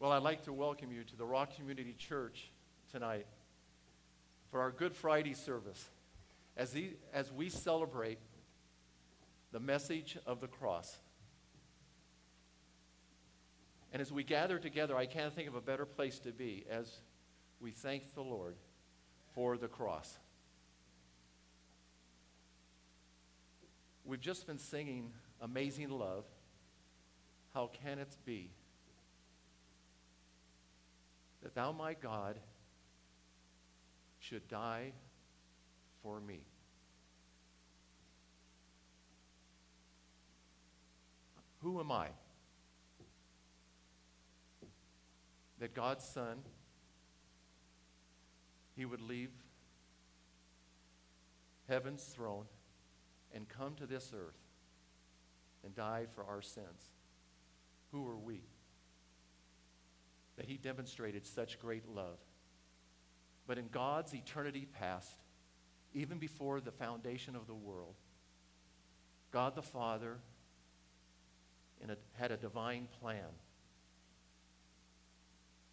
Well, I'd like to welcome you to the Rock Community Church tonight for our Good Friday service as, the, as we celebrate the message of the cross. And as we gather together, I can't think of a better place to be as we thank the Lord for the cross. We've just been singing Amazing Love. How can it be that thou, my God, should die for me? Who am I? That God's Son, He would leave heaven's throne and come to this earth and die for our sins. Who are we? That he demonstrated such great love. But in God's eternity past, even before the foundation of the world, God the Father a, had a divine plan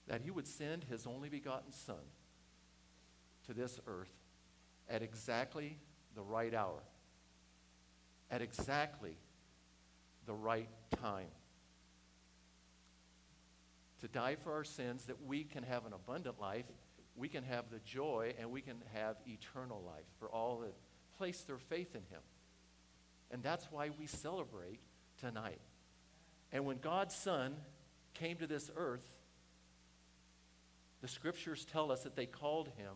that he would send his only begotten Son to this earth at exactly the right hour at exactly the right time. To die for our sins that we can have an abundant life, we can have the joy, and we can have eternal life for all that place their faith in Him. And that's why we celebrate tonight. And when God's Son came to this earth, the scriptures tell us that they called him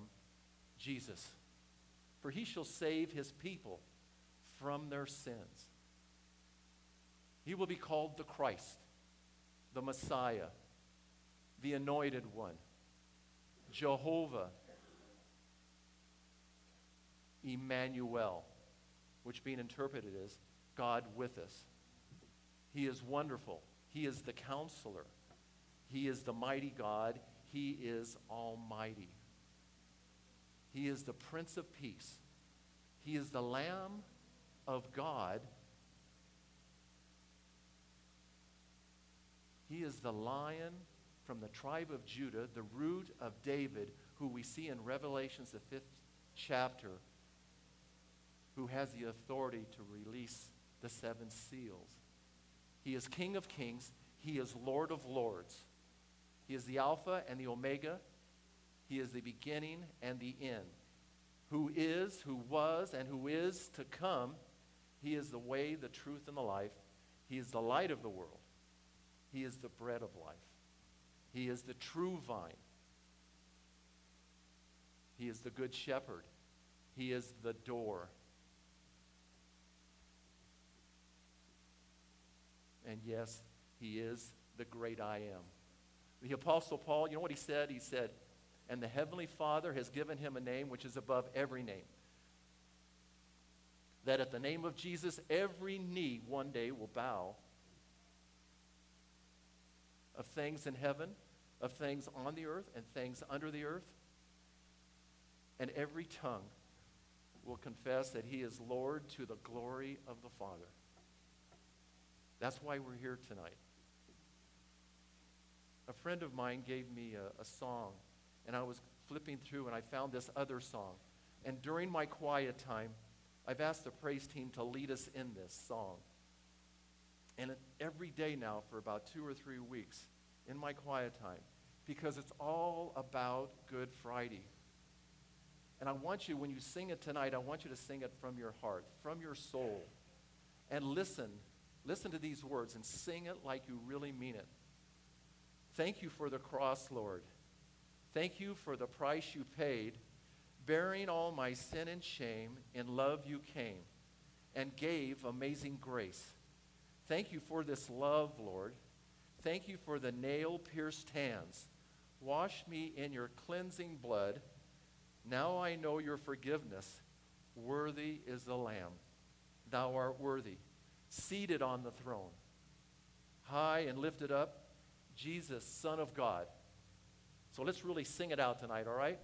Jesus. For he shall save his people from their sins. He will be called the Christ, the Messiah, the Anointed One, Jehovah, Emmanuel, which being interpreted is God with us. He is wonderful. He is the counselor. He is the mighty God. He is almighty. He is the Prince of Peace. He is the Lamb of God. He is the lion from the tribe of Judah, the root of David, who we see in Revelations, the fifth chapter, who has the authority to release the seven seals. He is King of kings. He is Lord of lords. He is the Alpha and the Omega. He is the beginning and the end. Who is, who was, and who is to come he is the way, the truth, and the life. He is the light of the world. He is the bread of life. He is the true vine. He is the good shepherd. He is the door. And yes, he is the great I am. The Apostle Paul, you know what he said? He said, And the Heavenly Father has given him a name which is above every name that at the name of Jesus, every knee one day will bow of things in heaven, of things on the earth, and things under the earth. And every tongue will confess that he is Lord to the glory of the Father. That's why we're here tonight. A friend of mine gave me a, a song, and I was flipping through and I found this other song. And during my quiet time, I've asked the praise team to lead us in this song. And every day now for about two or three weeks in my quiet time, because it's all about Good Friday. And I want you, when you sing it tonight, I want you to sing it from your heart, from your soul. And listen, listen to these words and sing it like you really mean it. Thank you for the cross, Lord. Thank you for the price you paid bearing all my sin and shame, in love you came and gave amazing grace. Thank you for this love, Lord. Thank you for the nail pierced hands. Wash me in your cleansing blood. Now I know your forgiveness. Worthy is the Lamb. Thou art worthy, seated on the throne, high and lifted up, Jesus, Son of God. So let's really sing it out tonight, all right?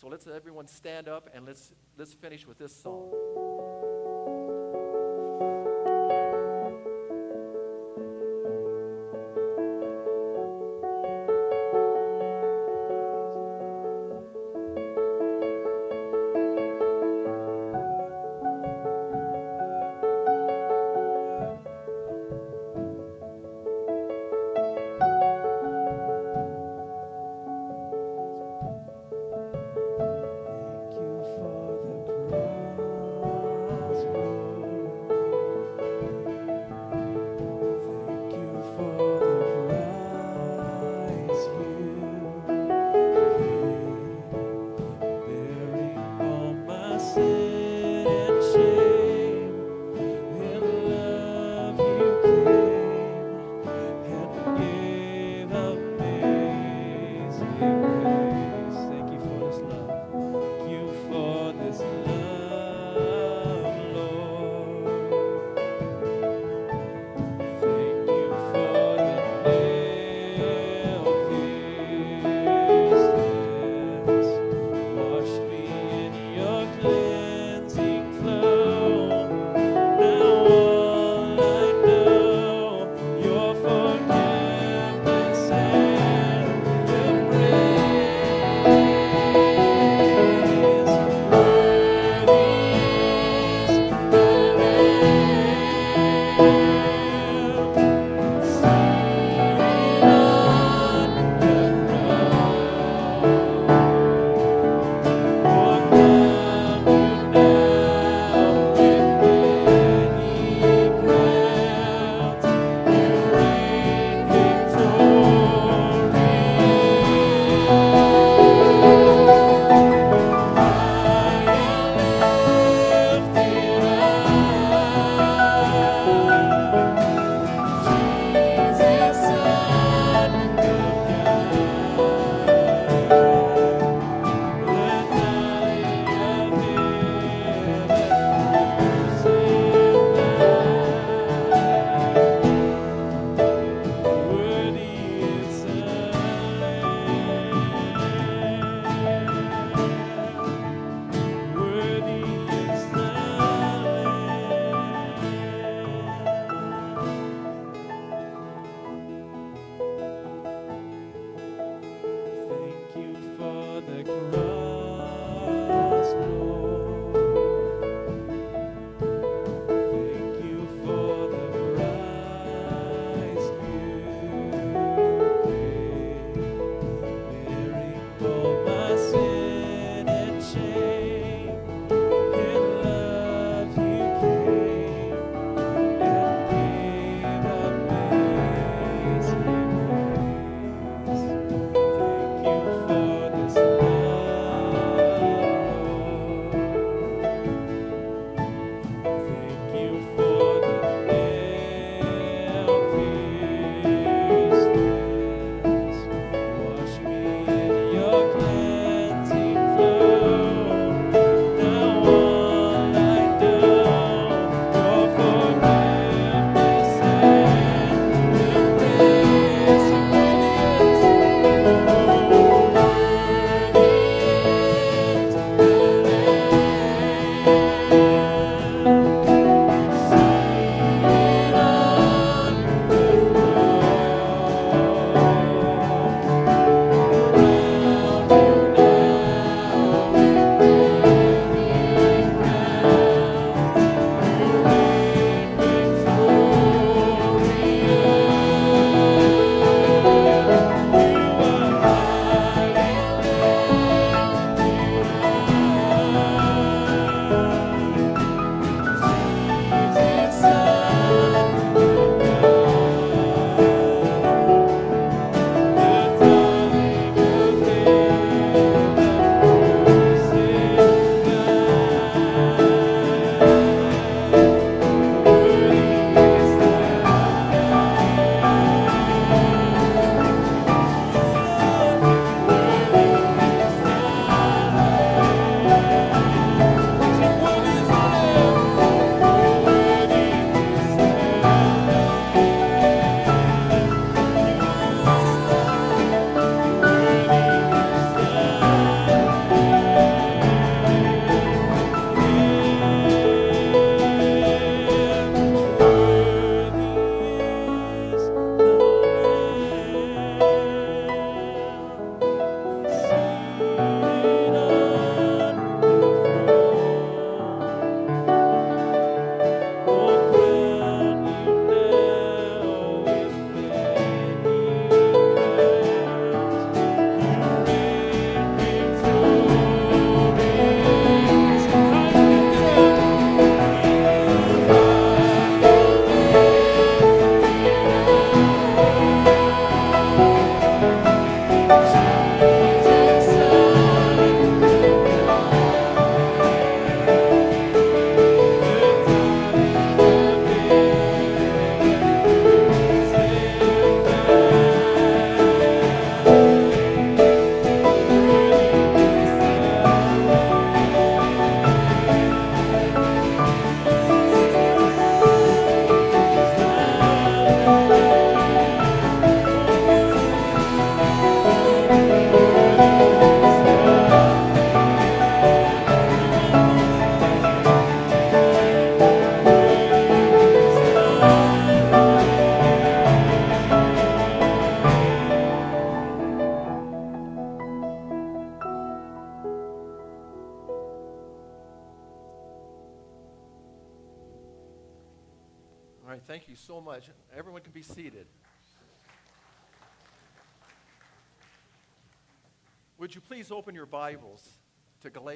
So let's everyone stand up and let's let's finish with this song.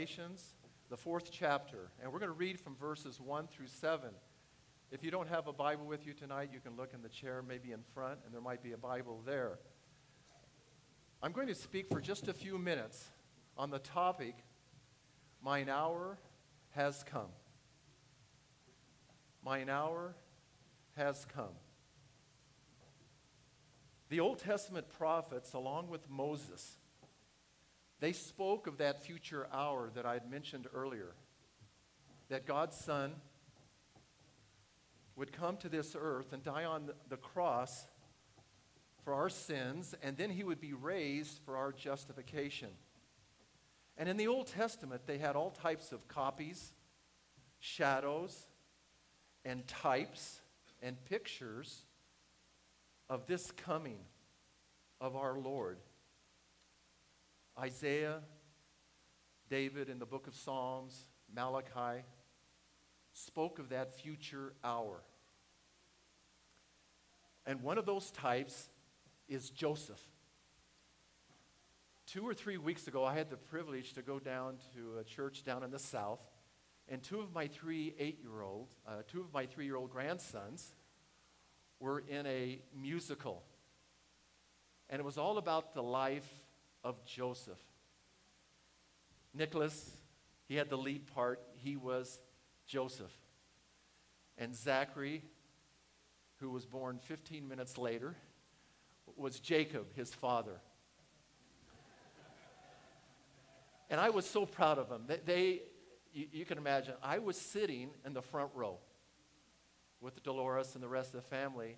Galatians, the fourth chapter? And we're going to read from verses 1 through 7. If you don't have a Bible with you tonight, you can look in the chair, maybe in front, and there might be a Bible there. I'm going to speak for just a few minutes on the topic Mine hour has come. Mine hour has come. The Old Testament prophets, along with Moses, they spoke of that future hour that I had mentioned earlier. That God's Son would come to this earth and die on the cross for our sins, and then he would be raised for our justification. And in the Old Testament, they had all types of copies, shadows, and types and pictures of this coming of our Lord. Isaiah, David in the book of Psalms, Malachi spoke of that future hour. And one of those types is Joseph. Two or three weeks ago, I had the privilege to go down to a church down in the South, and two of my three eight year old, uh, two of my three year old grandsons were in a musical. And it was all about the life of Joseph. Nicholas, he had the lead part, he was Joseph. And Zachary, who was born 15 minutes later, was Jacob, his father. and I was so proud of them. They, they you, you, can imagine, I was sitting in the front row with Dolores and the rest of the family,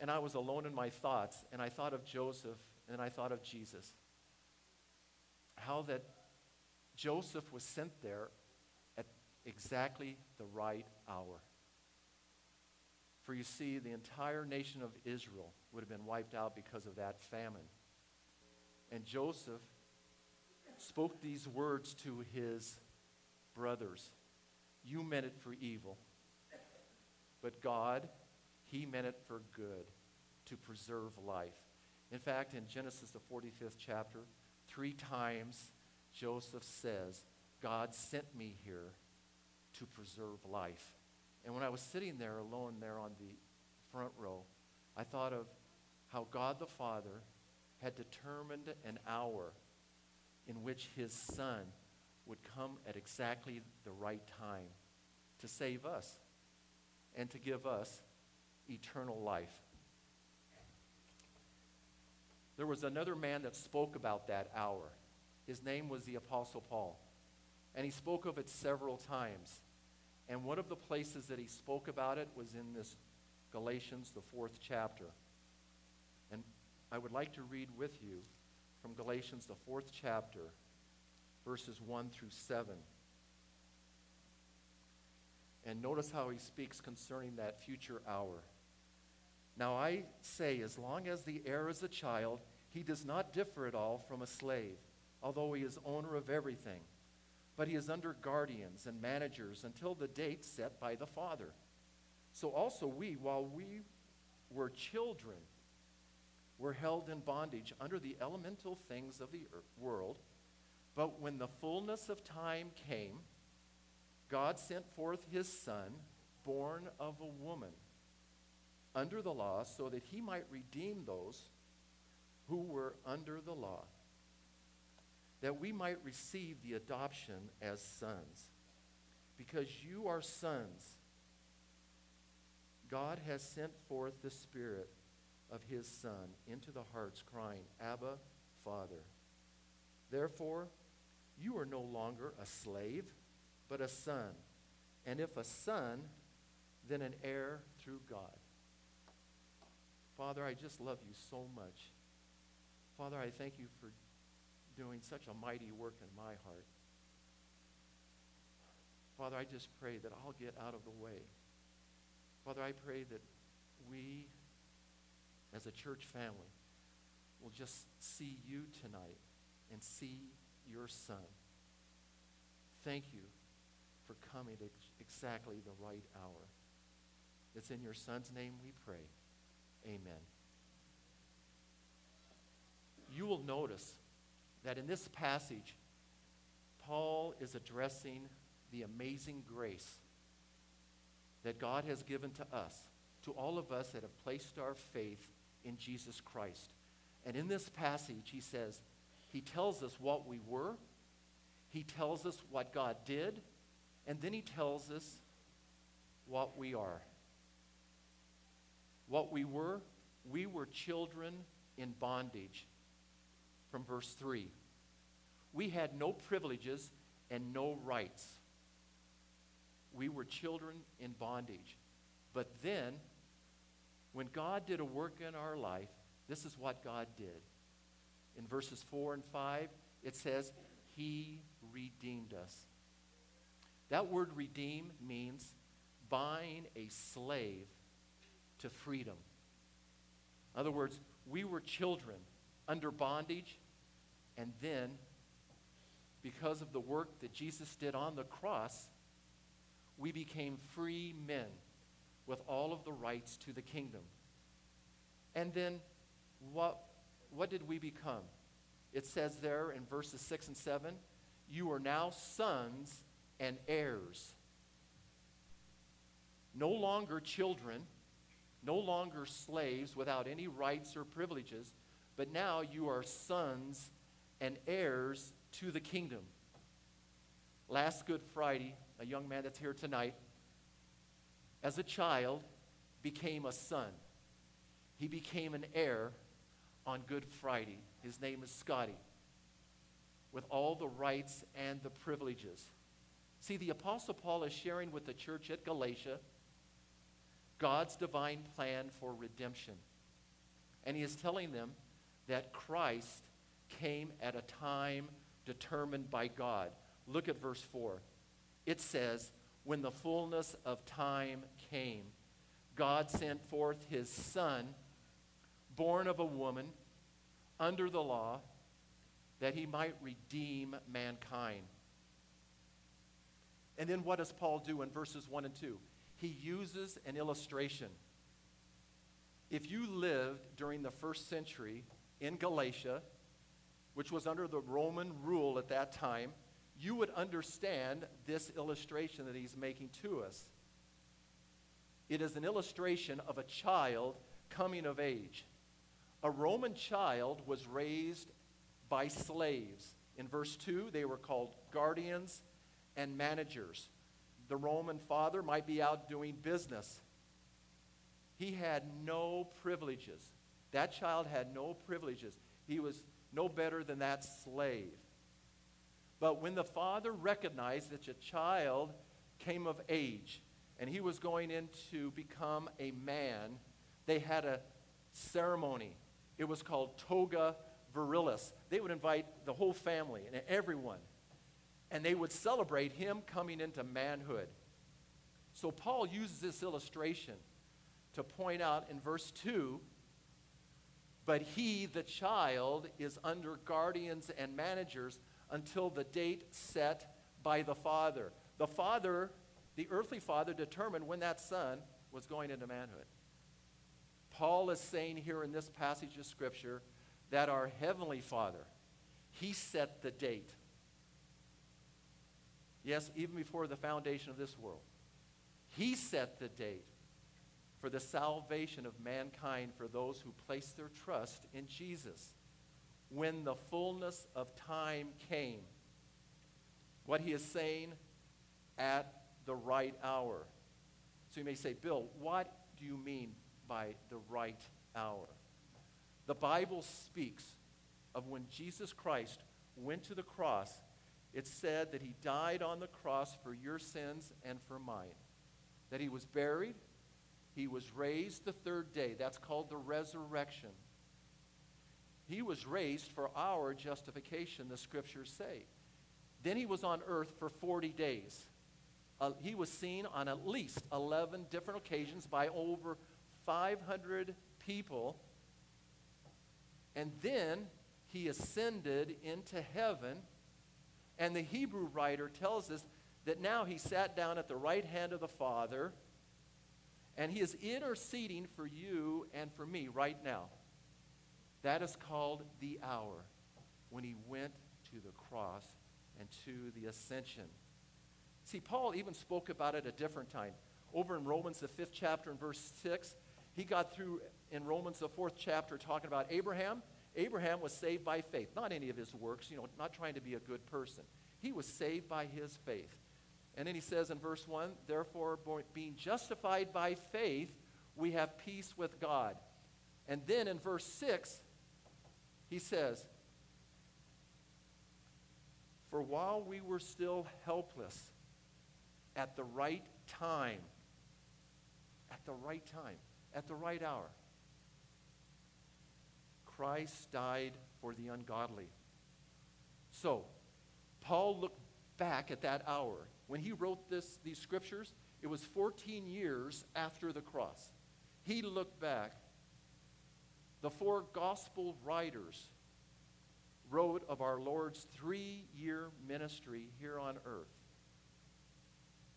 and I was alone in my thoughts, and I thought of Joseph, and I thought of Jesus how that Joseph was sent there at exactly the right hour. For you see, the entire nation of Israel would have been wiped out because of that famine. And Joseph spoke these words to his brothers You meant it for evil, but God, He meant it for good to preserve life. In fact, in Genesis, the 45th chapter, Three times Joseph says, God sent me here to preserve life. And when I was sitting there alone there on the front row, I thought of how God the Father had determined an hour in which his son would come at exactly the right time to save us and to give us eternal life. There was another man that spoke about that hour. His name was the Apostle Paul. And he spoke of it several times. And one of the places that he spoke about it was in this Galatians, the fourth chapter. And I would like to read with you from Galatians, the fourth chapter, verses 1 through 7. And notice how he speaks concerning that future hour. Now I say, as long as the heir is a child, he does not differ at all from a slave, although he is owner of everything. But he is under guardians and managers until the date set by the father. So also we, while we were children, were held in bondage under the elemental things of the world. But when the fullness of time came, God sent forth his Son, born of a woman under the law so that he might redeem those who were under the law, that we might receive the adoption as sons. Because you are sons, God has sent forth the Spirit of his Son into the hearts, crying, Abba, Father. Therefore, you are no longer a slave, but a son. And if a son, then an heir through God. Father, I just love you so much. Father, I thank you for doing such a mighty work in my heart. Father, I just pray that I'll get out of the way. Father, I pray that we, as a church family, will just see you tonight and see your son. Thank you for coming at exactly the right hour. It's in your Son's name we pray. Amen. You will notice that in this passage, Paul is addressing the amazing grace that God has given to us, to all of us that have placed our faith in Jesus Christ. And in this passage, he says, he tells us what we were, he tells us what God did, and then he tells us what we are. What we were, we were children in bondage. From verse 3. We had no privileges and no rights. We were children in bondage. But then, when God did a work in our life, this is what God did. In verses 4 and 5, it says, He redeemed us. That word redeem means buying a slave to freedom. In other words, we were children under bondage, and then, because of the work that Jesus did on the cross, we became free men with all of the rights to the kingdom. And then, what, what did we become? It says there in verses 6 and 7 you are now sons and heirs. No longer children, no longer slaves without any rights or privileges, but now you are sons and heirs to the kingdom. Last Good Friday, a young man that's here tonight, as a child, became a son. He became an heir on Good Friday. His name is Scotty, with all the rights and the privileges. See, the Apostle Paul is sharing with the church at Galatia God's divine plan for redemption. And he is telling them that Christ came at a time determined by God. Look at verse 4. It says, When the fullness of time came, God sent forth his Son, born of a woman, under the law, that he might redeem mankind. And then what does Paul do in verses 1 and 2? He uses an illustration. If you lived during the first century in Galatia, which was under the Roman rule at that time, you would understand this illustration that he's making to us. It is an illustration of a child coming of age. A Roman child was raised by slaves. In verse 2, they were called guardians and managers. The Roman father might be out doing business. He had no privileges. That child had no privileges. He was no better than that slave. But when the father recognized that the child came of age and he was going in to become a man, they had a ceremony. It was called toga virilis. They would invite the whole family and everyone, and they would celebrate him coming into manhood. So Paul uses this illustration to point out in verse 2 but he, the child, is under guardians and managers until the date set by the father. The father, the earthly father, determined when that son was going into manhood. Paul is saying here in this passage of Scripture that our heavenly father, he set the date. Yes, even before the foundation of this world. He set the date for the salvation of mankind for those who place their trust in Jesus. When the fullness of time came, what he is saying, at the right hour. So you may say, Bill, what do you mean by the right hour? The Bible speaks of when Jesus Christ went to the cross, it said that he died on the cross for your sins and for mine, that he was buried he was raised the third day. That's called the resurrection. He was raised for our justification, the scriptures say. Then he was on earth for 40 days. Uh, he was seen on at least 11 different occasions by over 500 people. And then he ascended into heaven. And the Hebrew writer tells us that now he sat down at the right hand of the Father And he is interceding for you and for me right now. That is called the hour when he went to the cross and to the ascension. See, Paul even spoke about it a different time. Over in Romans, the fifth chapter, and verse 6, he got through in Romans, the fourth chapter, talking about Abraham. Abraham was saved by faith, not any of his works, you know, not trying to be a good person. He was saved by his faith. And then he says in verse 1 Therefore, being justified by faith, we have peace with God. And then in verse 6, he says, For while we were still helpless, at the right time, at the right time, at the right hour, Christ died for the ungodly. So, Paul looked back at that hour. When he wrote this, these scriptures, it was 14 years after the cross. He looked back. The four gospel writers wrote of our Lord's three year ministry here on earth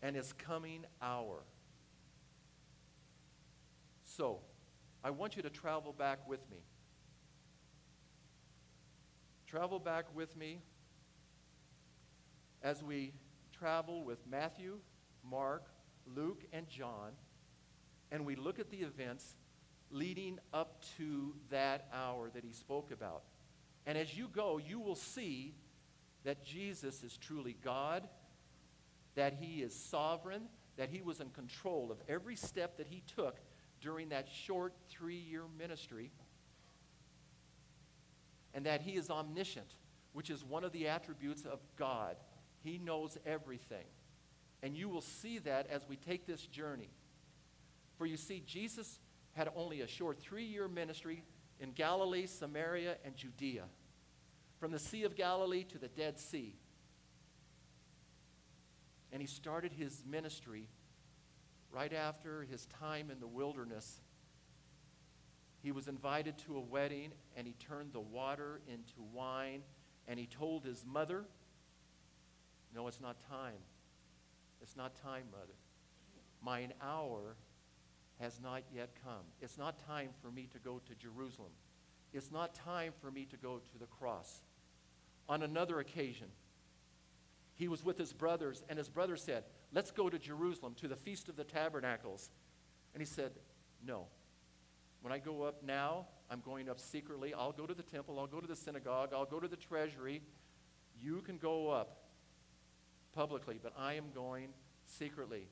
and his coming hour. So, I want you to travel back with me. Travel back with me as we travel with Matthew, Mark, Luke, and John, and we look at the events leading up to that hour that he spoke about. And as you go, you will see that Jesus is truly God, that he is sovereign, that he was in control of every step that he took during that short three year ministry and that he is omniscient, which is one of the attributes of God. He knows everything. And you will see that as we take this journey. For you see, Jesus had only a short three year ministry in Galilee, Samaria, and Judea, from the Sea of Galilee to the Dead Sea. And he started his ministry right after his time in the wilderness he was invited to a wedding and he turned the water into wine and he told his mother, No, it's not time. It's not time, mother. Mine hour has not yet come. It's not time for me to go to Jerusalem. It's not time for me to go to the cross. On another occasion, he was with his brothers, and his brother said, Let's go to Jerusalem to the Feast of the Tabernacles. And he said, No. When I go up now, I'm going up secretly. I'll go to the temple, I'll go to the synagogue, I'll go to the treasury. You can go up publicly, but I am going secretly.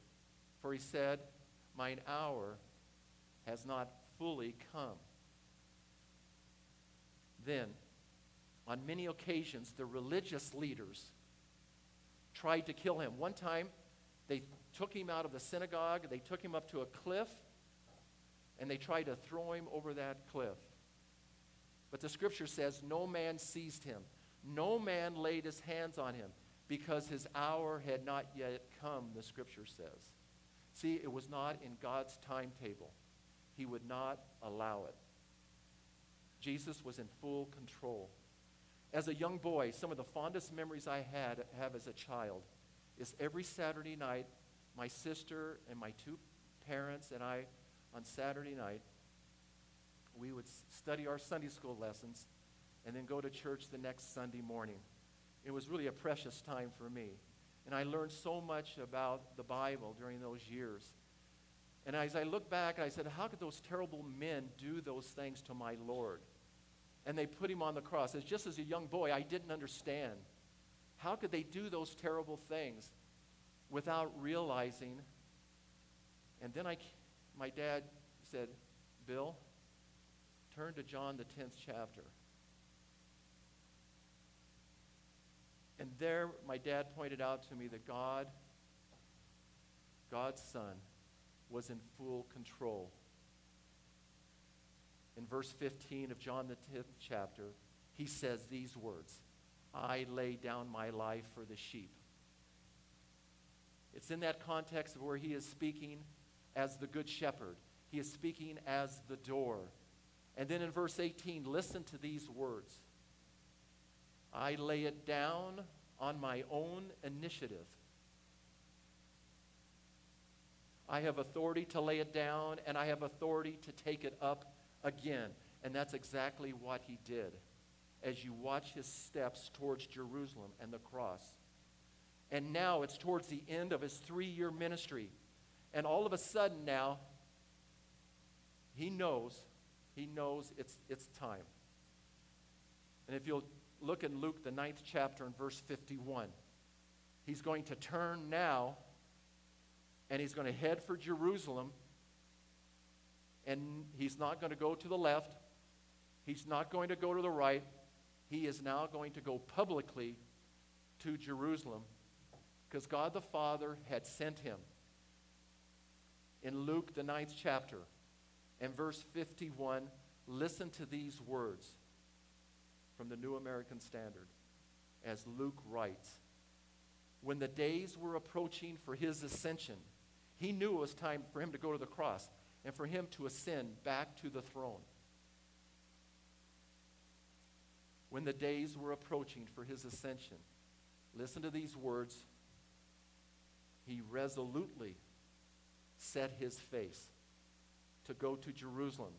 For he said, Mine hour has not fully come. Then, on many occasions, the religious leaders tried to kill him. One time, they took him out of the synagogue, they took him up to a cliff, and they tried to throw him over that cliff. But the scripture says, No man seized him, no man laid his hands on him, because his hour had not yet come, the scripture says. See, it was not in God's timetable, He would not allow it. Jesus was in full control. As a young boy, some of the fondest memories I had have as a child is every Saturday night, my sister and my two parents and I on Saturday night, we would study our Sunday school lessons and then go to church the next Sunday morning. It was really a precious time for me. And I learned so much about the Bible during those years. And as I look back, I said, How could those terrible men do those things to my Lord? And they put him on the cross. As just as a young boy, I didn't understand. How could they do those terrible things without realizing? And then I my dad said, Bill, turn to John, the 10th chapter. And there, my dad pointed out to me that God, God's Son, was in full control. In verse 15 of John, the 10th chapter, he says these words I lay down my life for the sheep. It's in that context of where he is speaking as the good shepherd. He is speaking as the door. And then in verse 18, listen to these words I lay it down on my own initiative. I have authority to lay it down, and I have authority to take it up again. And that's exactly what he did as you watch his steps towards Jerusalem and the cross. And now it's towards the end of his three year ministry. And all of a sudden now, he knows, he knows it's, it's time. And if you'll look in Luke, the ninth chapter, in verse 51, he's going to turn now and he's going to head for Jerusalem. And he's not going to go to the left, he's not going to go to the right. He is now going to go publicly to Jerusalem because God the Father had sent him. In Luke, the ninth chapter, and verse 51, listen to these words from the New American Standard as Luke writes When the days were approaching for his ascension, he knew it was time for him to go to the cross and for him to ascend back to the throne. When the days were approaching for his ascension, listen to these words. He resolutely set his face to go to Jerusalem,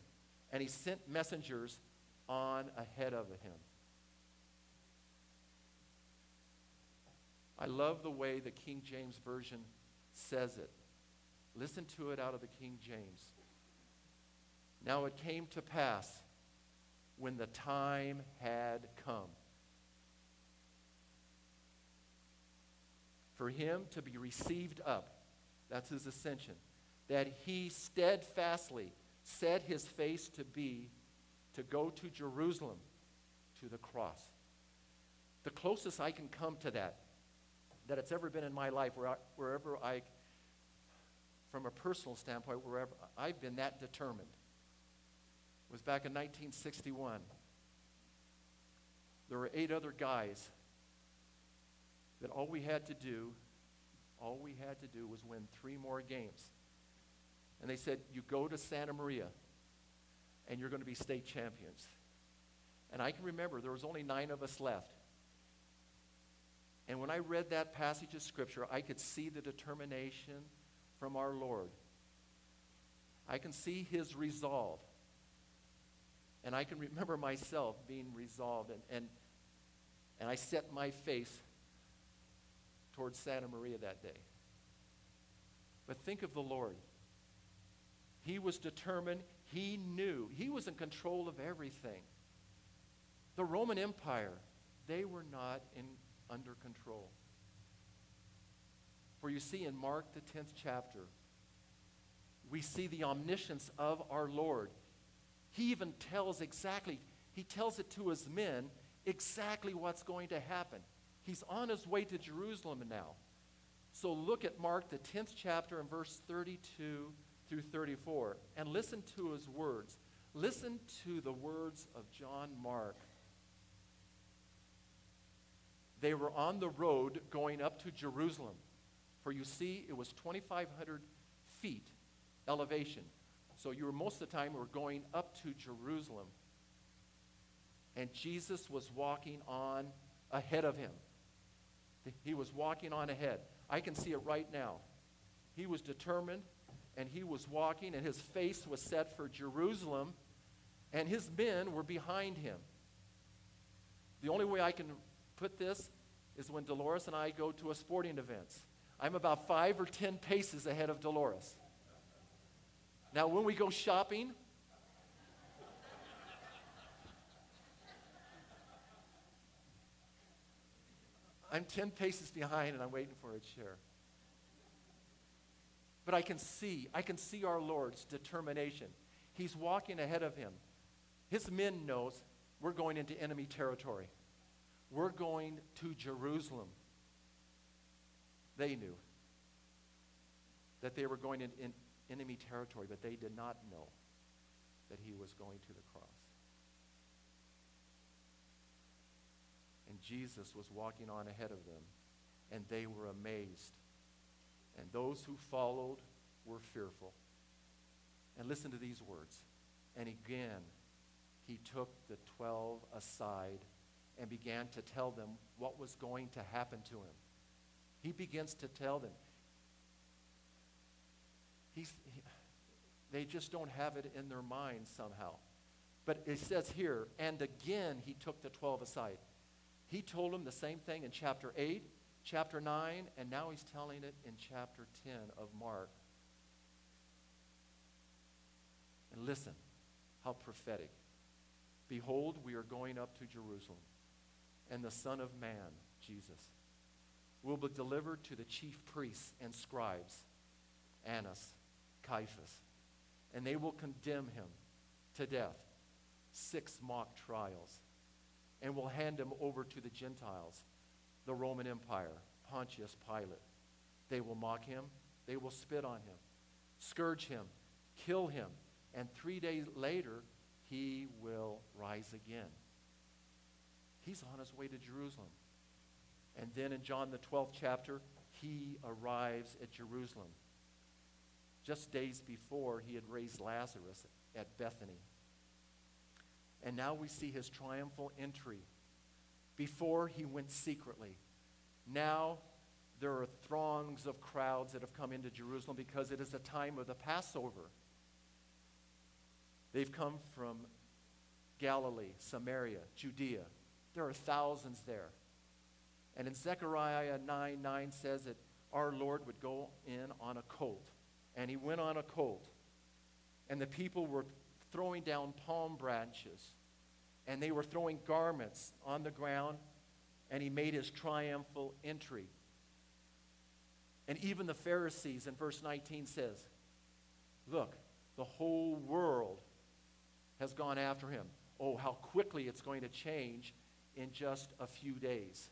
and he sent messengers on ahead of him. I love the way the King James Version says it. Listen to it out of the King James. Now it came to pass when the time had come for him to be received up, that's his ascension, that he steadfastly set his face to be to go to Jerusalem to the cross. The closest I can come to that, that it's ever been in my life, where I, wherever I from a personal standpoint, wherever I've been that determined, was back in 1961. There were eight other guys that all we had to do, all we had to do was win three more games. And they said, You go to Santa Maria and you're going to be state champions. And I can remember there was only nine of us left. And when I read that passage of Scripture, I could see the determination from our Lord. I can see his resolve. And I can remember myself being resolved. And, and, and I set my face towards Santa Maria that day. But think of the Lord. He was determined. He knew. He was in control of everything. The Roman Empire, they were not in, under control. For you see in Mark, the 10th chapter, we see the omniscience of our Lord. He even tells exactly, he tells it to his men exactly what's going to happen. He's on his way to Jerusalem now. So look at Mark, the 10th chapter, and verse 32 through 34, and listen to his words. Listen to the words of John Mark. They were on the road going up to Jerusalem. For you see, it was 2,500 feet elevation. So you were most of the time were going up to Jerusalem. And Jesus was walking on ahead of him. He was walking on ahead. I can see it right now. He was determined and he was walking, and his face was set for Jerusalem, and his men were behind him. The only way I can put this is when Dolores and I go to a sporting event. I'm about five or ten paces ahead of Dolores. Now, when we go shopping, I'm 10 paces behind and I'm waiting for a chair. But I can see, I can see our Lord's determination. He's walking ahead of him. His men knows we're going into enemy territory. We're going to Jerusalem they knew that they were going in, in enemy territory, but they did not know that he was going to the cross. And Jesus was walking on ahead of them, and they were amazed. And those who followed were fearful. And listen to these words. And again, he took the twelve aside and began to tell them what was going to happen to him. He begins to tell them. he's, he, they just don't have it in their mind somehow. But it says here, and again he took the 12 aside. He told them the same thing in chapter 8, chapter 9, and now he's telling it in chapter 10 of Mark. And listen, how prophetic. Behold, we are going up to Jerusalem, and the Son of Man, Jesus, will be delivered to the chief priests and scribes, Annas, Caiaphas, and they will condemn him to death, six mock trials, and will hand him over to the Gentiles, the Roman Empire, Pontius Pilate. They will mock him, they will spit on him, scourge him, kill him, and three days later, he will rise again. He's on his way to Jerusalem. And then in John, the 12th chapter, he arrives at Jerusalem. Just days before, he had raised Lazarus at Bethany. And now we see his triumphal entry. Before, he went secretly. Now, there are throngs of crowds that have come into Jerusalem because it is the time of the Passover. They've come from Galilee, Samaria, Judea. There are thousands there. And in Zechariah 9 9 says that our Lord would go in on a colt. And he went on a colt. And the people were throwing down palm branches. And they were throwing garments on the ground. And he made his triumphal entry. And even the Pharisees in verse 19 says, Look, the whole world has gone after him. Oh, how quickly it's going to change in just a few days.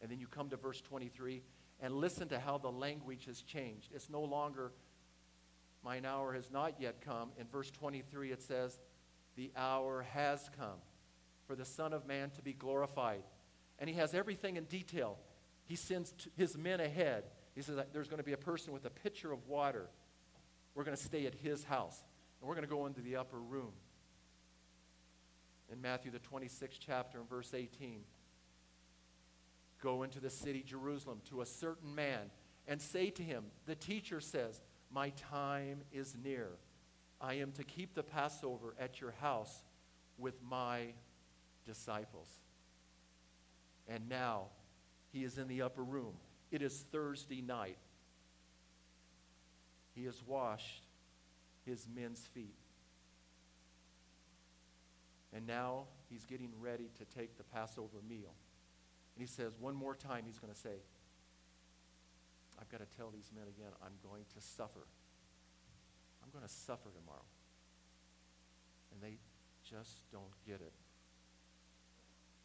And then you come to verse 23 and listen to how the language has changed. It's no longer, mine hour has not yet come. In verse 23, it says, the hour has come for the Son of Man to be glorified. And he has everything in detail. He sends his men ahead. He says, There's going to be a person with a pitcher of water we're going to stay at his house. And we're going to go into the upper room. In Matthew, the 26th chapter, and verse 18, go into the city Jerusalem to a certain man and say to him, The teacher says, My time is near. I am to keep the Passover at your house with my disciples. And now he is in the upper room. It is Thursday night. He has washed his men's feet. And now he's getting ready to take the Passover meal. And he says, one more time, he's going to say, I've got to tell these men again, I'm going to suffer. I'm going to suffer tomorrow. And they just don't get it.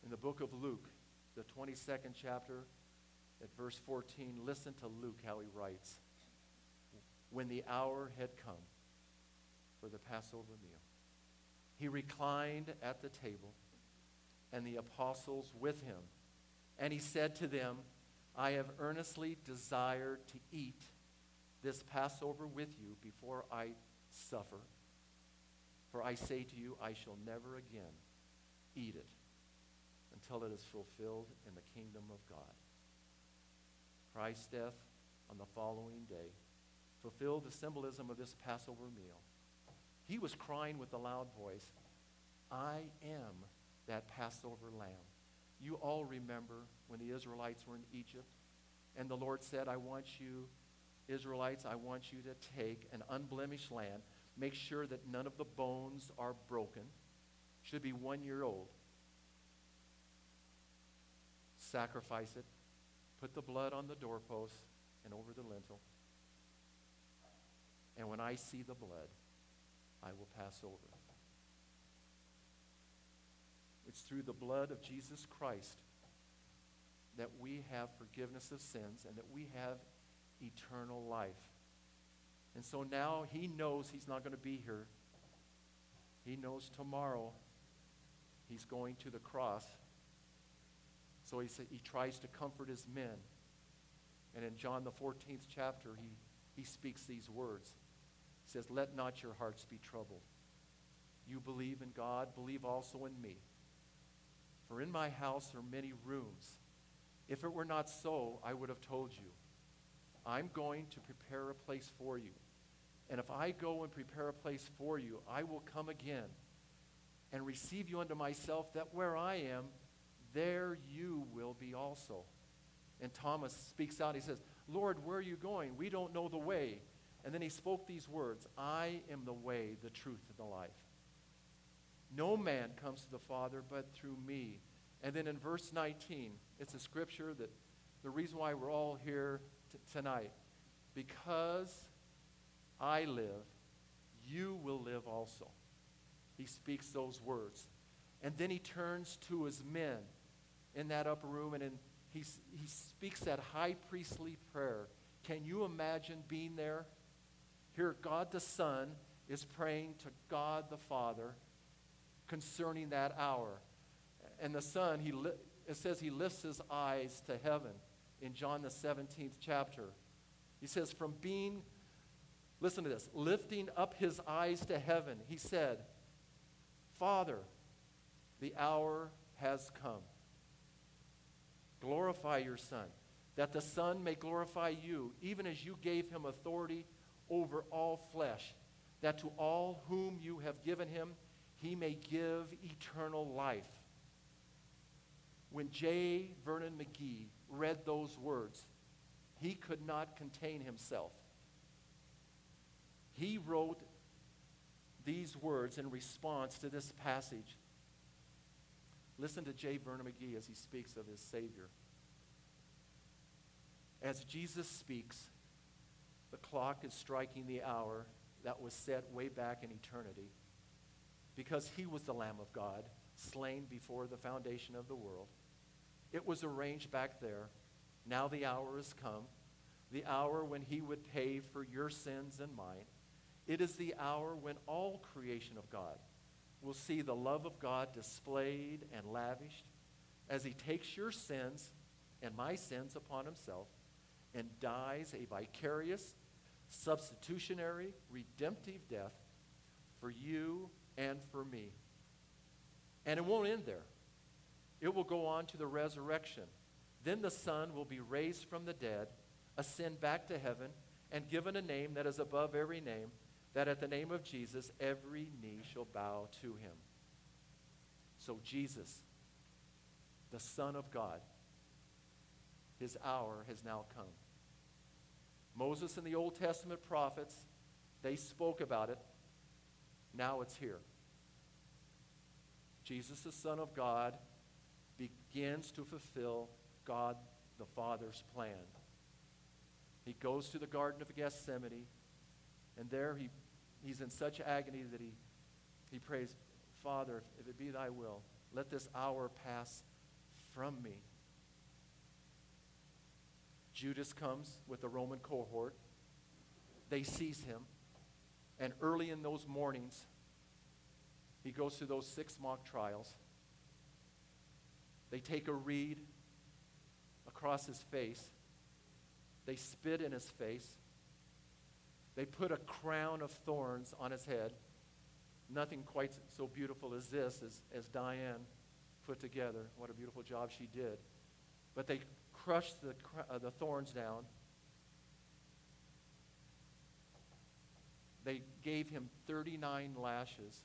In the book of Luke, the 22nd chapter, at verse 14, listen to Luke how he writes when the hour had come for the Passover meal. He reclined at the table, and the apostles with him. And he said to them, I have earnestly desired to eat this Passover with you before I suffer. For I say to you, I shall never again eat it until it is fulfilled in the kingdom of God. Christ's death on the following day fulfilled the symbolism of this Passover meal. He was crying with a loud voice, I am that Passover lamb. You all remember when the Israelites were in Egypt, and the Lord said, I want you, Israelites, I want you to take an unblemished lamb, make sure that none of the bones are broken, should be one year old. Sacrifice it, put the blood on the doorpost and over the lintel. And when I see the blood, I will pass over. It's through the blood of Jesus Christ that we have forgiveness of sins and that we have eternal life. And so now he knows he's not going to be here. He knows tomorrow he's going to the cross. So he, sa- he tries to comfort his men. And in John the 14th chapter, he, he speaks these words says, Let not your hearts be troubled. You believe in God, believe also in me. For in my house are many rooms. If it were not so, I would have told you. I'm going to prepare a place for you. And if I go and prepare a place for you, I will come again and receive you unto myself, that where I am, there you will be also. And Thomas speaks out. He says, Lord, where are you going? We don't know the way. And then he spoke these words I am the way, the truth, and the life. No man comes to the Father but through me. And then in verse 19, it's a scripture that the reason why we're all here t- tonight, because I live, you will live also. He speaks those words. And then he turns to his men in that upper room and in, he, he speaks that high priestly prayer. Can you imagine being there? Here, God the Son is praying to God the Father concerning that hour. And the Son, he li- it says he lifts his eyes to heaven in John the 17th chapter. He says, from being, listen to this, lifting up his eyes to heaven, he said, Father, the hour has come. Glorify your Son, that the Son may glorify you, even as you gave him authority over all flesh, that to all whom you have given him, he may give eternal life. When J. Vernon McGee read those words, he could not contain himself. He wrote these words in response to this passage. Listen to J. Vernon McGee as he speaks of his Savior. As Jesus speaks, the clock is striking the hour that was set way back in eternity because he was the Lamb of God, slain before the foundation of the world. It was arranged back there. Now the hour has come, the hour when he would pay for your sins and mine. It is the hour when all creation of God will see the love of God displayed and lavished as he takes your sins and my sins upon himself and dies a vicarious, substitutionary, redemptive death for you and for me. And it won't end there. It will go on to the resurrection. Then the Son will be raised from the dead, ascend back to heaven, and given a name that is above every name, that at the name of Jesus every knee shall bow to him. So, Jesus, the Son of God, his hour has now come. Moses and the Old Testament prophets, they spoke about it. Now it's here. Jesus, the Son of God, begins to fulfill God the Father's plan. He goes to the Garden of Gethsemane, and there he, he's in such agony that he, he prays, Father, if it be thy will, let this hour pass from me. Judas comes with the Roman cohort. They seize him. And early in those mornings, he goes through those six mock trials. They take a reed across his face. They spit in his face. They put a crown of thorns on his head. Nothing quite so beautiful as this, as, as Diane put together. What a beautiful job she did. But they crushed the, uh, the thorns down. They gave him 39 lashes.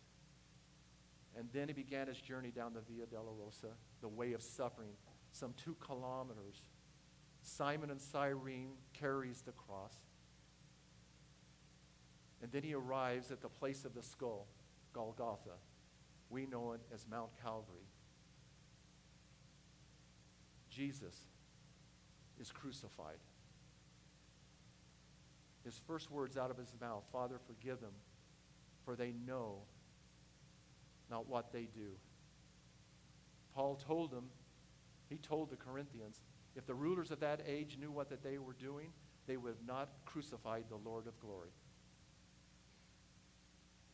And then he began his journey down the Via Dolorosa, the way of suffering, some two kilometers. Simon and Cyrene carries the cross. And then he arrives at the place of the skull, Golgotha. We know it as Mount Calvary. Jesus is crucified. His first words out of his mouth, Father, forgive them, for they know not what they do. Paul told them, he told the Corinthians, if the rulers of that age knew what that they were doing, they would have not crucified the Lord of glory.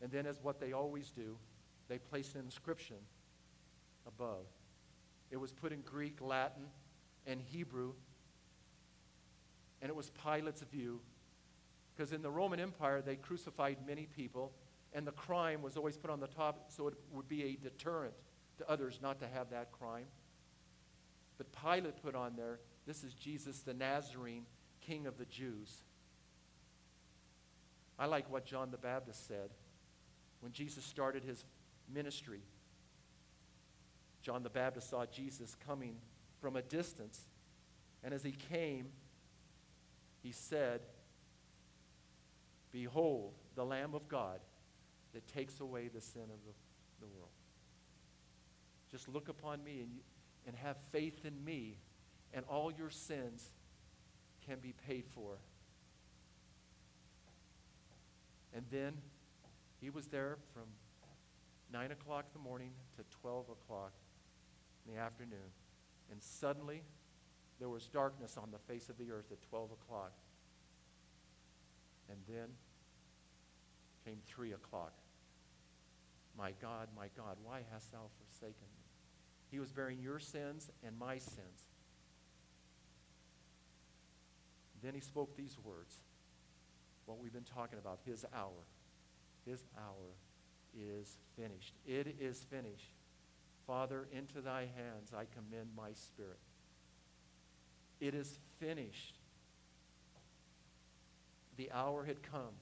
And then, as what they always do, they placed an inscription above. It was put in Greek, Latin, and Hebrew, and it was Pilate's view. Because in the Roman Empire, they crucified many people, and the crime was always put on the top so it would be a deterrent to others not to have that crime. But Pilate put on there, this is Jesus the Nazarene, King of the Jews. I like what John the Baptist said when Jesus started his ministry. John the Baptist saw Jesus coming from a distance, and as he came, he said, Behold, the Lamb of God that takes away the sin of the, the world. Just look upon me and, and have faith in me, and all your sins can be paid for. And then he was there from 9 o'clock in the morning to 12 o'clock in the afternoon. And suddenly, there was darkness on the face of the earth at 12 o'clock. And then came 3 o'clock. My God, my God, why hast thou forsaken me? He was bearing your sins and my sins. Then he spoke these words, what we've been talking about, his hour. His hour is finished. It is finished. Father, into thy hands I commend my spirit. It is finished. The hour had come.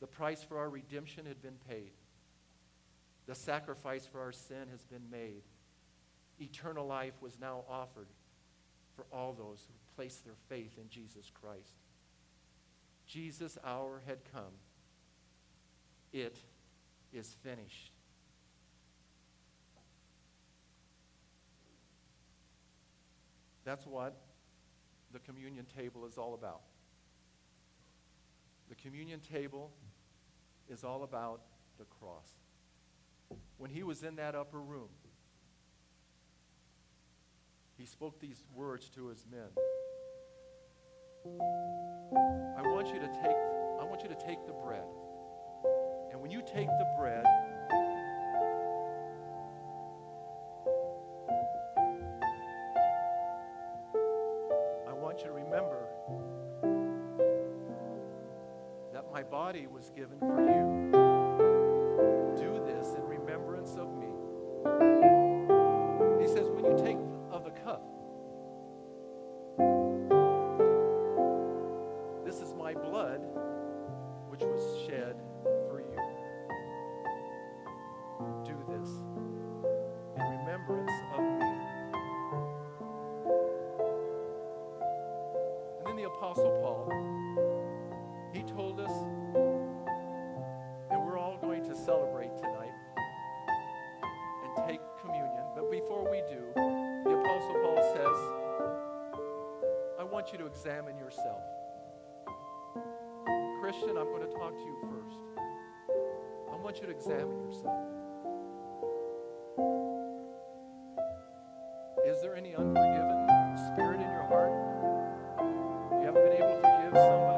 The price for our redemption had been paid. The sacrifice for our sin has been made. Eternal life was now offered for all those who place their faith in Jesus Christ. Jesus' hour had come. It is finished. That's what the communion table is all about. The communion table is all about the cross. When he was in that upper room, he spoke these words to his men. I want you to take I want you to take the bread. And when you take the bread, been able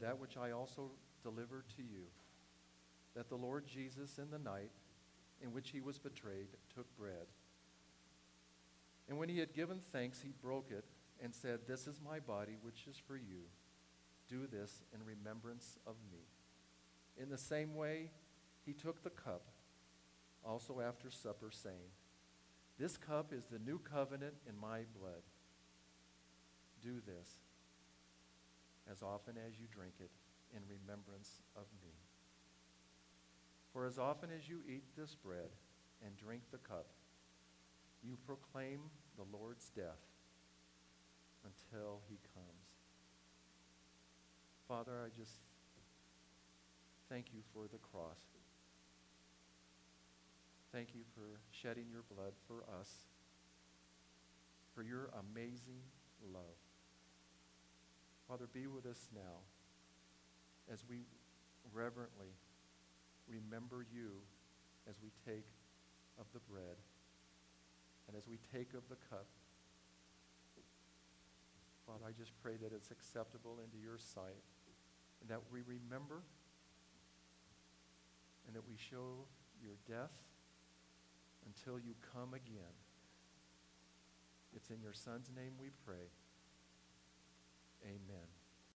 that which I also delivered to you that the Lord Jesus, in the night in which he was betrayed, took bread. And when he had given thanks, he broke it and said, This is my body, which is for you. Do this in remembrance of me. In the same way, he took the cup also after supper, saying, This cup is the new covenant in my blood. Do this as often as you drink it in remembrance of me. For as often as you eat this bread and drink the cup, you proclaim the Lord's death until he comes. Father, I just thank you for the cross. Thank you for shedding your blood for us, for your amazing love. Father, be with us now as we reverently remember you as we take of the bread and as we take of the cup. Father, I just pray that it's acceptable into your sight and that we remember and that we show your death until you come again. It's in your Son's name we pray. Amen.